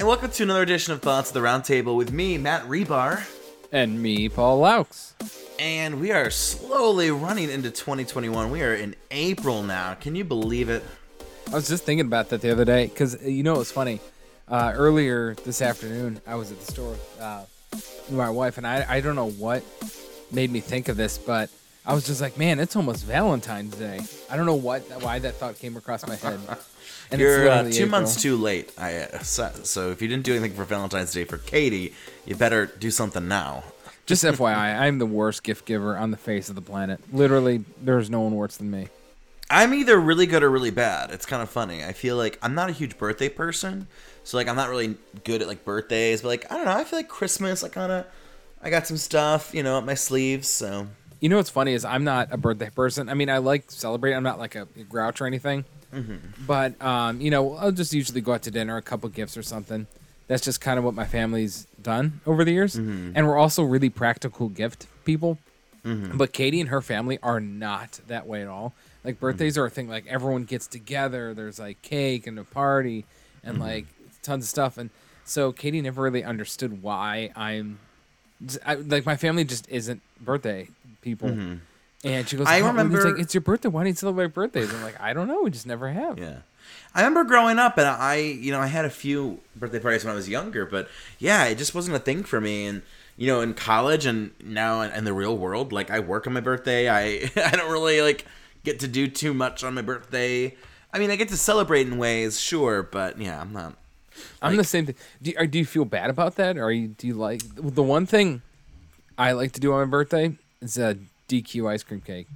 And welcome to another edition of Thoughts of the Roundtable with me, Matt Rebar. And me, Paul Laux. And we are slowly running into 2021. We are in April now. Can you believe it? I was just thinking about that the other day because you know it was funny. Uh, earlier this afternoon, I was at the store uh, with my wife, and I, I don't know what made me think of this, but I was just like, man, it's almost Valentine's Day. I don't know what why that thought came across my head. And You're uh, two April. months too late. I uh, so if you didn't do anything for Valentine's Day for Katie, you better do something now. Just FYI, I'm the worst gift giver on the face of the planet. Literally, there's no one worse than me. I'm either really good or really bad. It's kind of funny. I feel like I'm not a huge birthday person, so like I'm not really good at like birthdays. But like I don't know. I feel like Christmas. I kind of I got some stuff, you know, up my sleeves. So you know what's funny is I'm not a birthday person. I mean, I like celebrating. I'm not like a grouch or anything. Mm-hmm. But um, you know, I'll just usually go out to dinner, a couple gifts or something. That's just kind of what my family's done over the years, mm-hmm. and we're also really practical gift people. Mm-hmm. But Katie and her family are not that way at all. Like birthdays mm-hmm. are a thing. Like everyone gets together. There's like cake and a party and mm-hmm. like tons of stuff. And so Katie never really understood why I'm I, like my family just isn't birthday people. Mm-hmm. And she goes, I remember like, it's your birthday. Why do you celebrate birthdays? I'm like, I don't know. We just never have. Yeah. I remember growing up, and I, you know, I had a few birthday parties when I was younger, but yeah, it just wasn't a thing for me. And you know, in college and now in, in the real world, like I work on my birthday. I I don't really like get to do too much on my birthday. I mean, I get to celebrate in ways, sure, but yeah, I'm not. I'm the same thing. Do you, do you feel bad about that, or you, do you like the one thing I like to do on my birthday is a DQ ice cream cake.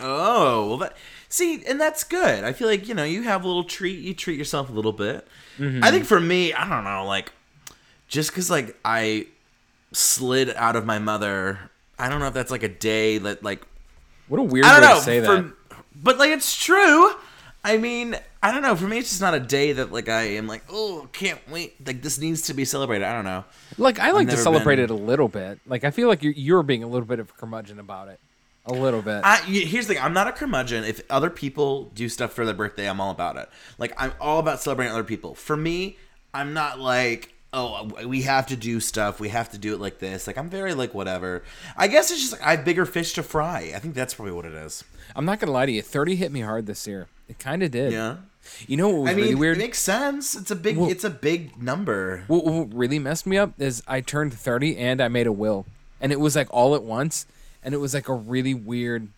Oh well, that see, and that's good. I feel like you know you have a little treat. You treat yourself a little bit. Mm-hmm. I think for me, I don't know, like just because like I slid out of my mother. I don't know if that's like a day that like. What a weird way know, to say for, that. But like it's true. I mean, I don't know. For me, it's just not a day that like I am like, oh, can't wait. Like this needs to be celebrated. I don't know. Like I like to celebrate been... it a little bit. Like I feel like you're you're being a little bit of a curmudgeon about it. A little bit. I, here's the thing. I'm not a curmudgeon. If other people do stuff for their birthday, I'm all about it. Like I'm all about celebrating other people. For me, I'm not like oh we have to do stuff we have to do it like this like i'm very like whatever i guess it's just like i have bigger fish to fry i think that's probably what it is i'm not gonna lie to you 30 hit me hard this year it kind of did yeah you know what was I mean, really weird? It makes sense. It's a big. Well, it's a big number. What, what really messed me up is I turned thirty and I made a will, and it was like all at once, and it was like a really weird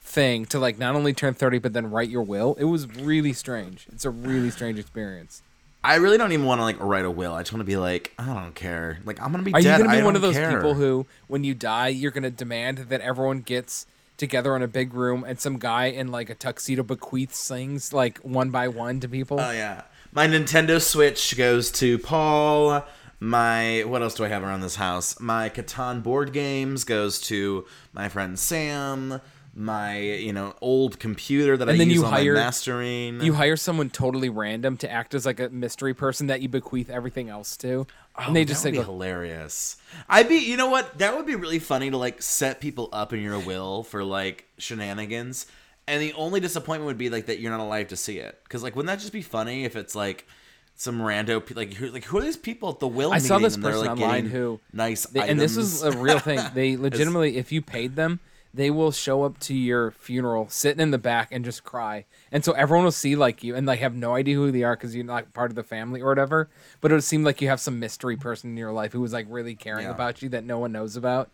thing to like not only turn 30 but then write your will it was really strange it's a really strange experience I really don't even want to like write a will. I just want to be like, I don't care. Like I'm gonna be. Are dead. you gonna be I one of those care. people who, when you die, you're gonna demand that everyone gets together in a big room and some guy in like a tuxedo bequeaths things like one by one to people? Oh yeah. My Nintendo Switch goes to Paul. My what else do I have around this house? My Catan board games goes to my friend Sam my you know old computer that and I then use you on hire, my mastering. You hire someone totally random to act as like a mystery person that you bequeath everything else to. Oh, and they just that would be hilarious. I'd be you know what that would be really funny to like set people up in your will for like shenanigans. And the only disappointment would be like that you're not alive to see it. Because like wouldn't that just be funny if it's like some rando like who like who are these people at the will? I saw this person like online who nice they, and this is a real thing. They legitimately, if you paid them, they will show up to your funeral sitting in the back and just cry and so everyone will see like you and like have no idea who they are because you're not part of the family or whatever but it would seem like you have some mystery person in your life who was like really caring yeah. about you that no one knows about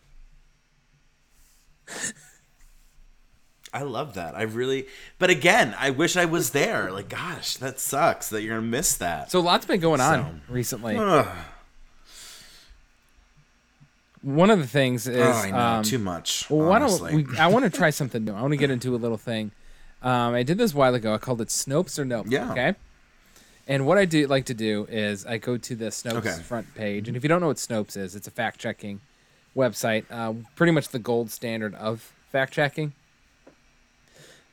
I love that. I really, but again, I wish I was there. Like, gosh, that sucks that you're gonna miss that. So, lots been going on recently. Ugh one of the things is oh, I know, um, too much. Well, why don't we? I want to try something new. I want to get into a little thing. Um, I did this a while ago. I called it Snopes or Nope. Yeah. Okay. And what I do like to do is I go to the Snopes okay. front page, and if you don't know what Snopes is, it's a fact checking website, uh, pretty much the gold standard of fact checking.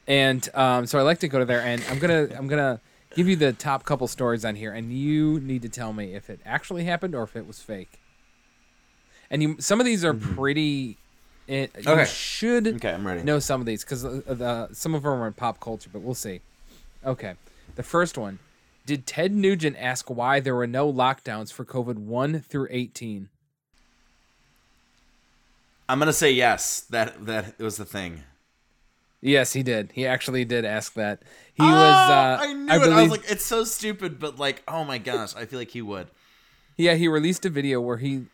And um, so I like to go to there, and I'm gonna I'm gonna give you the top couple stories on here, and you need to tell me if it actually happened or if it was fake and you some of these are mm-hmm. pretty. It, okay. You should okay, I'm ready. know some of these because the, the, some of them are in pop culture, but we'll see. Okay, the first one Did Ted Nugent ask why there were no lockdowns for COVID 1 through 18? I'm gonna say yes. That that was the thing. Yes, he did. He actually did ask that. He Oh, was. Uh, I knew I it. I was like, it's so stupid, but like, oh my gosh, I feel like he would. Yeah, he released a video where he,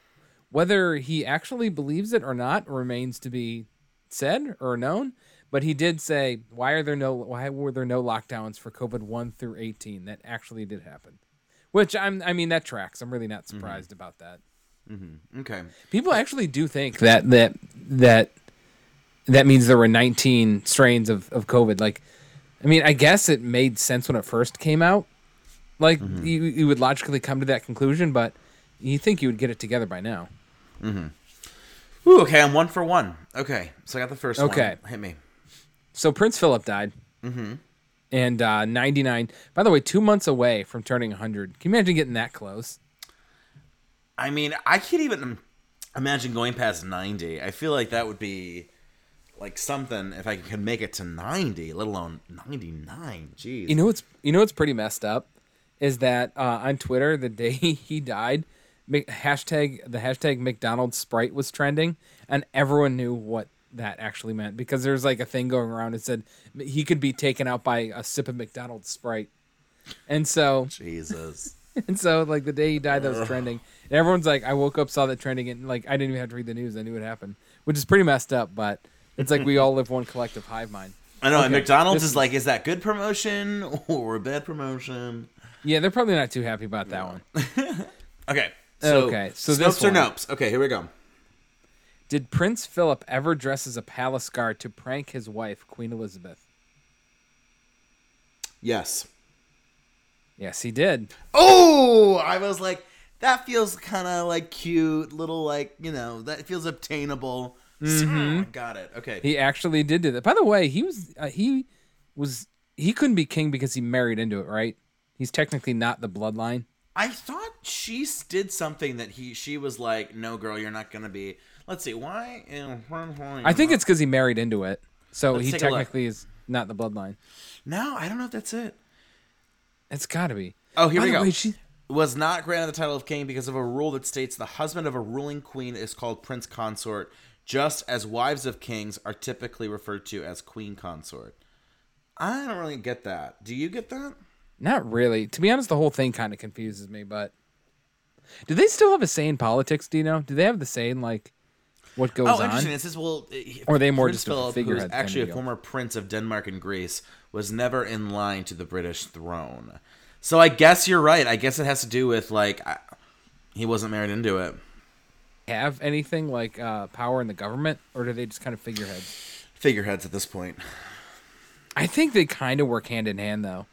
whether he actually believes it or not, remains to be said or known. But he did say, "Why are there no? Why were there no lockdowns for COVID one through 18? That actually did happen." Which I'm. I mean, that tracks. I'm really not Mm-hmm. surprised about that. Okay. People actually do think that that that that means there were 19 strains of of COVID. Like, I mean, I guess it made sense when it first came out. Like, you, you would logically come to that conclusion, but you think you would get it together by now. Ooh, okay, I'm one for one. Okay, so I got the first Okay. one. Hit me. So Prince Philip died. Mm-hmm. And uh, 99. By the way, two months away from turning 100. Can you imagine getting that close? I mean, I can't even imagine going past 90. I feel like that would be like something if I could make it to 90, let alone 99. Jeez. You know what's you know what's pretty messed up is that uh, on Twitter the day he died, hashtag the hashtag McDonald's Sprite was trending, and everyone knew what that actually meant because there's like a thing going around that said he could be taken out by a sip of McDonald's Sprite, and so Jesus. and so like the day he died that was trending, and everyone's like, I woke up saw that trending, and like I didn't even have to read the news, I knew it happened, which is pretty messed up, but it's like we all live one collective hive mind. I know, and McDonald's is like, is that good promotion or bad promotion? Yeah, they're probably not too happy about that one. Okay. So, Okay, so Snopes this or nopes? Okay, here we go. Did Prince Philip ever dress as a palace guard to prank his wife, Queen Elizabeth? Yes. Yes, he did. Oh, I was like, that feels kind of like cute, little like you know, that feels obtainable. Got it. Okay. He actually did do that. By the way, he was uh, he was he couldn't be king because he married into it, right? He's technically not the bloodline. I thought she did something that he she was like, no, girl, you're not gonna be. Let's see, why? I think it's because he married into it, so Let's he take a look. technically is not the bloodline. no, I don't know if that's it. It's got to be. Oh, here By we go. way, she- was not granted the title of king because of a rule that states the husband of a ruling queen is called prince consort, just as wives of kings are typically referred to as queen consort. I don't really get that. Do you get that? Not really. To be honest, the whole thing kind of confuses me. But do they still have a say in politics? Do you know? Do they have the say in like what goes Oh, on? interesting. It says, well, Or are they more Prince just a Philip, who is actually a deal? former prince of Denmark and Greece, was never in line to the British throne. So I guess you're right. I guess it has to do with like I, he wasn't married into it. have anything like uh, power in the government, or do they just kind of figureheads? Figureheads at this point. I think they kind of work hand in hand, though.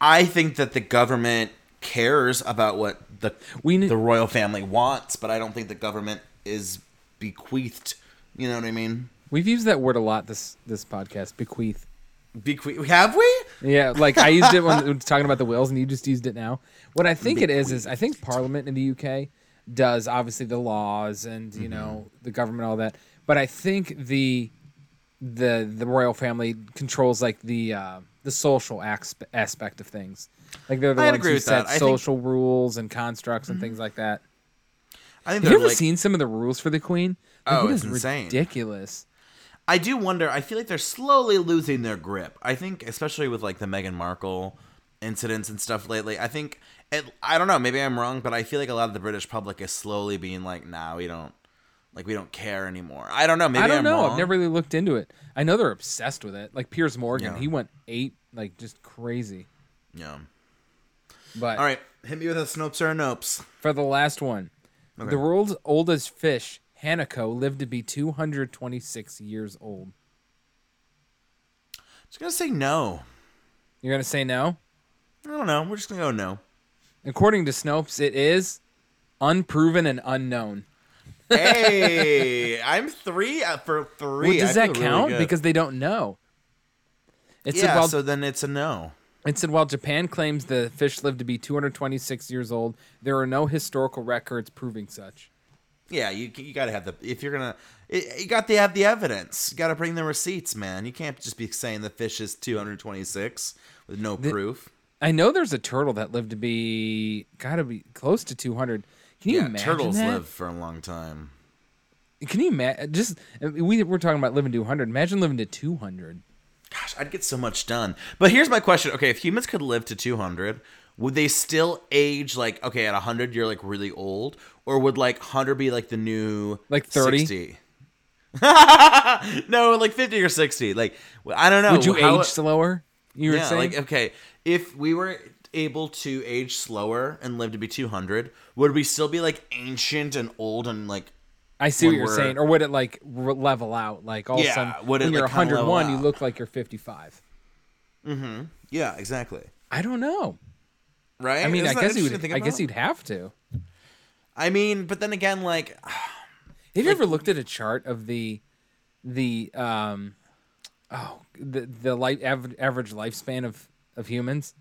I think that the government cares about what the We the royal family wants, but I don't think the government is bequeathed. You know what I mean? We've used that word a lot this this podcast. Bequeath. Bequeath? Have we? Yeah, like I used it when we were talking about the wills, and you just used it now. What I think it is is I think Parliament in the UK does obviously the laws and you know the government all that, but I think the the the royal family controls like the uh, the social aspe- aspect of things. Like they're the I'd ones agree who with set that. I think- Mm-hmm. social rules and constructs and things like that. I think Have you ever like. seen some of the rules for the queen? Like, Oh, it's is insane. ridiculous. I do wonder. I feel like they're slowly losing their grip. I think, especially with like the Meghan Markle incidents and stuff lately. I think it, I don't know. Maybe I'm wrong, but I feel like a lot of the British public is slowly being like, "Nah, we don't like we don't care anymore." I don't know. Maybe I don't am know. Wrong. I've never really looked into it. I know they're obsessed with it. Like Piers Morgan, Yeah. he went eight, like just crazy. Yeah. But All right, hit me with a Snopes or a Nopes. for the last one, Okay. the world's oldest fish, Hanako, lived to be 226 years old. I'm Just gonna say no. You're gonna say no? I don't know. We're just gonna go no. According to Snopes, it is unproven and unknown. Hey, I'm three uh, for three. Well, does I that feel really count? because they don't know. It said yeah, while so then it's a no. It said while Japan claims the fish lived to be 226 years old, there are no historical records proving such. Yeah, you you gotta have the if you're gonna you got to have the evidence. You gotta bring the receipts, man. You can't just be saying the fish is 226 with no proof. I know there's a turtle that lived to be gotta be close to 200. Can you Yeah, imagine turtles that? live for a long time. Can you imagine? Just we we're talking about living to 100. Imagine living to 200. Gosh, I'd get so much done. But here's my question. Okay, if humans could live to 200, would they still age like okay, at 100 you're like really old or would like 100 be like the new Like 30? 60? no, like 50 or 60. Like I don't know. Would you How- age slower? You were Yeah, saying. like okay, if we were able to age slower and live to be 200, would we still be like ancient and old and like I see what you're saying, or would it like level out? Like all Yeah, of a sudden, would it, when you're like, 101, you look like you're 55. Mm-hmm. yeah, exactly. I don't know. Right? I mean, Isn't I guess you would. I guess you'd have to. I mean, but then again like Have you ever looked at a chart of the the um oh the the life average lifespan of of humans?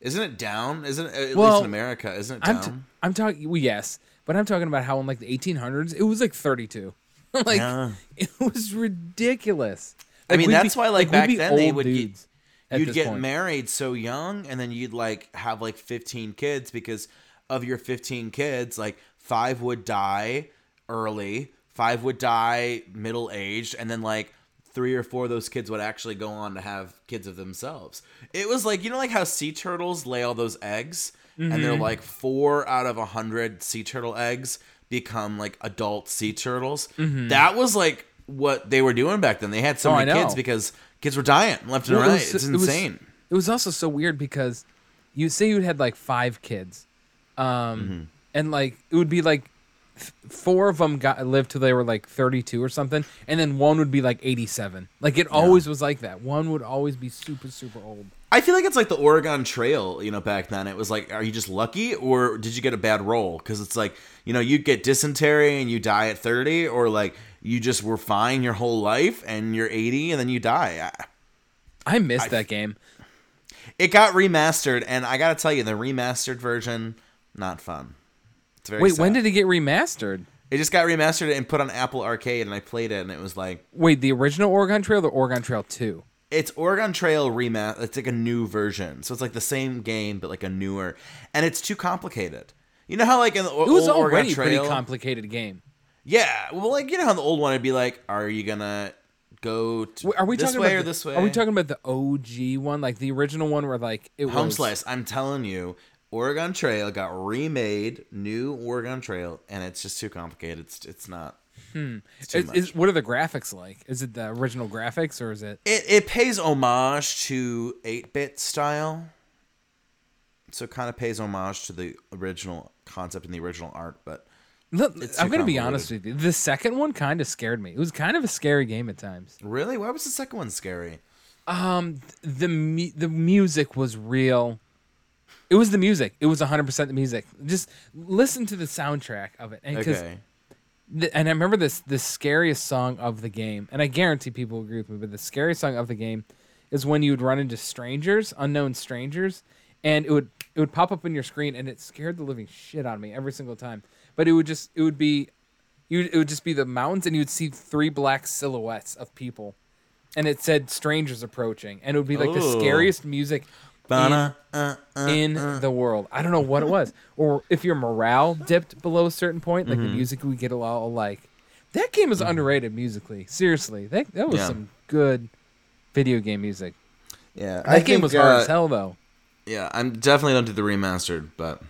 Isn't it down? Isn't it, at least in America? Isn't it I'm down? t- I'm talking well, yes, but I'm talking about how in like the 1800s it was like 32. like Yeah. it was ridiculous. I mean, that's be- why, like, we'd back then, they would get- you'd get point. married so young, and then you'd like have like 15 kids because of your 15 kids, like five would die early, five would die middle aged, and then like three or four of those kids would actually go on to have kids of themselves. It was like you know, like how sea turtles lay all those eggs, and Mm-hmm. they're like four out of a hundred sea turtle eggs become like adult sea turtles. That was like what they were doing back then. They had so Mm-hmm. Oh, many kids because kids were dying left and Well, it right. was- it's it was- insane. It was also so weird because you say you had like five kids, um, Mm-hmm. and like it would be like th- four of them got lived till they were like 32 or something, and then one would be like 87. Like it always was like that. One would always be super super old. I feel like it's like the Oregon Trail, you know, back then. It was like, are you just lucky or did you get a bad roll? Because it's like, you know, you get dysentery and you die at 30, or like you just were fine your whole life and you're 80 and then you die. I- I missed that game. It got remastered, and I gotta tell you, the remastered version, not fun. It's very Wait, when did it get remastered? it just got remastered and put on Apple Arcade, and I played it, and it was like, Wait, the original Oregon Trail, the Oregon Trail 2. it's Oregon Trail remaster. It's like a new version, so it's like the same game but like a newer, and it's too complicated. You know how like in the It was old Oregon already a pretty complicated game. yeah. Well, like you know how the old one would be like, are you gonna go to Are we this talking way about or the- this way? Are we talking about the OG one, like the original one, where like it Home was Slice? I'm telling you, Oregon Trail got remade, new Oregon Trail, and it's just too complicated. It's it's not. It's too Is, is, what are the graphics like? Is it the original graphics or is it? it it pays homage to 8-bit style. So it kind of pays homage to the original concept and the original art, but Look, It's I'm gonna be honest with you. The second one kind of scared me. It was kind of a scary game at times. really, why was the second one scary? Um, the mu- the music was real. It was the music. It was 100 percent the music. Just listen to the soundtrack of it, and Okay. and I remember this the scariest song of the game, and I guarantee people agree with me. But the scariest song of the game is when you would run into strangers, unknown strangers, and it would it would pop up on your screen, and it scared the living shit out of me every single time. But it would just it would be, you it would just be the mountains, and you would see three black silhouettes of people, and it said strangers approaching, and it would be like the oh. scariest music. In, uh, uh, in the world, I don't know what it was, or if your morale dipped below a certain point, like Mm-hmm. the music would get a lot like. That game is underrated musically. Seriously, that that was Yeah. some good video game music. yeah, That game was hard as hell, though. Yeah, I'm definitely don't do the remastered, but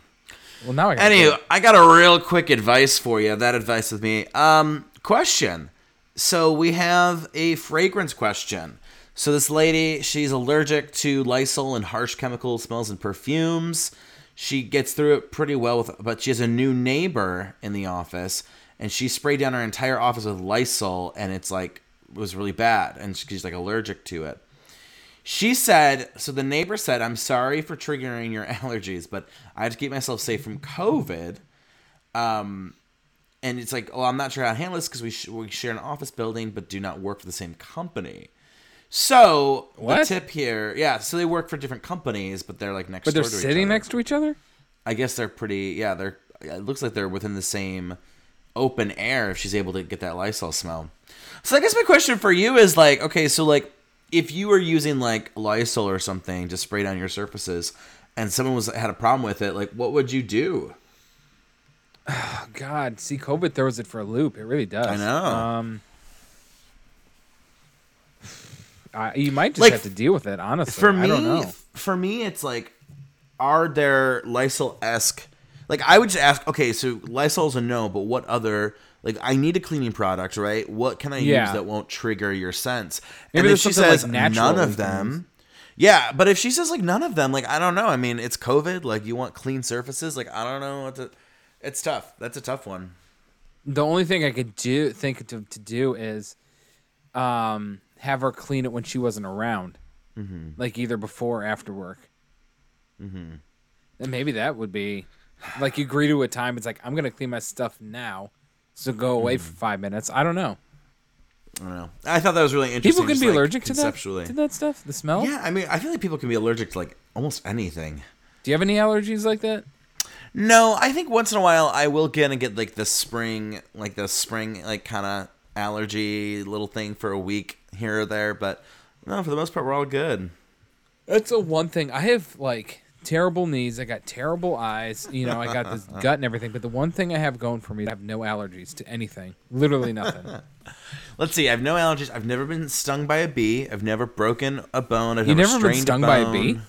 Well, now I got Anywho, I got a real quick advice for you. That advice with me. Um, question. So we have a fragrance question. So this lady, she's allergic to Lysol and harsh chemical smells and perfumes. She gets through it pretty well with, but she has a new neighbor in the office, and she sprayed down her entire office with Lysol, and it's like it was really bad, and she's like allergic to it. She said, so the neighbor said, I'm sorry for triggering your allergies, but I had to keep myself safe from COVID. Um, and it's like, oh, I'm not sure how to handle this because we, sh- we share an office building, but do not work for the same company. So the What? tip here, yeah, so they work for different companies, but they're like next But they're door to each sitting next to each other. I guess they're pretty, yeah, they're, it looks like they're within the same open air if she's able to get that Lysol smell. So I guess my question for you is like, okay, so like, if you were using like Lysol or something to spray down your surfaces, and someone was had a problem with it, like what would you do? Oh, God, see, COVID throws it for a loop. It really does. I know. Um, I, you might just Like, have to deal with it, honestly. For me, I don't know. for me, it's like, are there Lysol esque? Like I would just ask, okay, so Lysol's a no, but what other? Like I need a cleaning product, right? What can I use that won't trigger your sense? Maybe and if she something, like, says none of them, yeah. But if she says like none of them, like I don't know. I mean, it's COVID. Like you want clean surfaces. Like I don't know what to. It's tough. That's a tough one. The only thing I could do think to, to do is um, have her clean it when she wasn't around, Mm-hmm. like either before or after work. Mm-hmm. And maybe that would be like you agree to a time. It's like I'm gonna clean my stuff now, so go away Mm-hmm. for five minutes. I don't know. I don't know. I thought that was really interesting. People can be like, allergic to that to that stuff. The smell. Yeah, I mean, I feel like people can be allergic to like almost anything. Do you have any allergies like that? No, I think once in a while I will get and get like the spring, like the spring, like kind of allergy little thing for a week here or there. But no, for the most part, we're all good. That's a one thing. I have like terrible knees. I got terrible eyes. You know, I got this gut and everything. But the one thing I have going for me, I have no allergies to anything. Literally nothing. Let's see. I have no allergies. I've never been stung by a bee. I've never broken a bone. I've You never, never been stung a by a bee?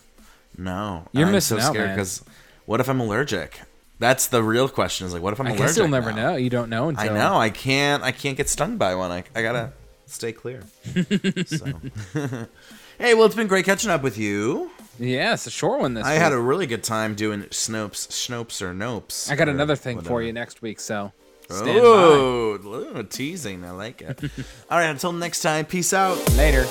No, You're I'm missing so out, scared because what if I'm allergic? That's the real question. Is like, what if I'm I allergic? guess you'll never now? know. You don't know until I know. I can't. I can't get stung by one. I, I gotta stay clear. so. hey, well, it's been great catching up with you. Yeah, it's a short one this I week. had a really good time doing Snopes, Snopes or Nopes. I got another thing for you next week, so stand Oh, teasing. I like it. All right. Until next time. Peace out. Later.